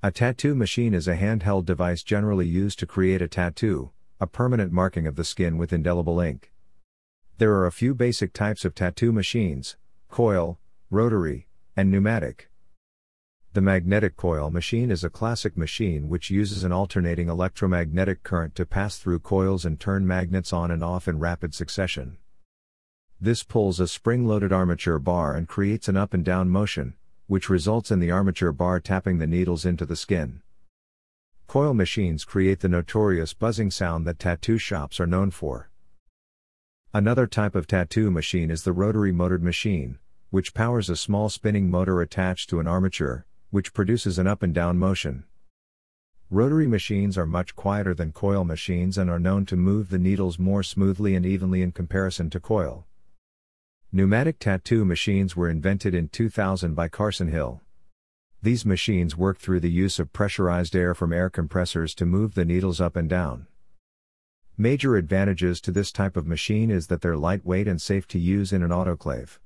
A tattoo machine is a handheld device generally used to create a tattoo, a permanent marking of the skin with indelible ink. There are a few basic types of tattoo machines coil, rotary, and pneumatic. The magnetic coil machine is a classic machine which uses an alternating electromagnetic current to pass through coils and turn magnets on and off in rapid succession. This pulls a spring loaded armature bar and creates an up and down motion, which results in the armature bar tapping the needles into the skin. Coil machines create the notorious buzzing sound that tattoo shops are known for. Another type of tattoo machine is the rotary motored machine, which powers a small spinning motor attached to an armature, which produces an up and down motion. Rotary machines are much quieter than coil machines and are known to move the needles more smoothly and evenly in comparison to coil. Pneumatic tattoo machines were invented in 2000 by Carson Hill. These machines work through the use of pressurized air from air compressors to move the needles up and down. Major advantages to this type of machine is that they're lightweight and safe to use in an autoclave.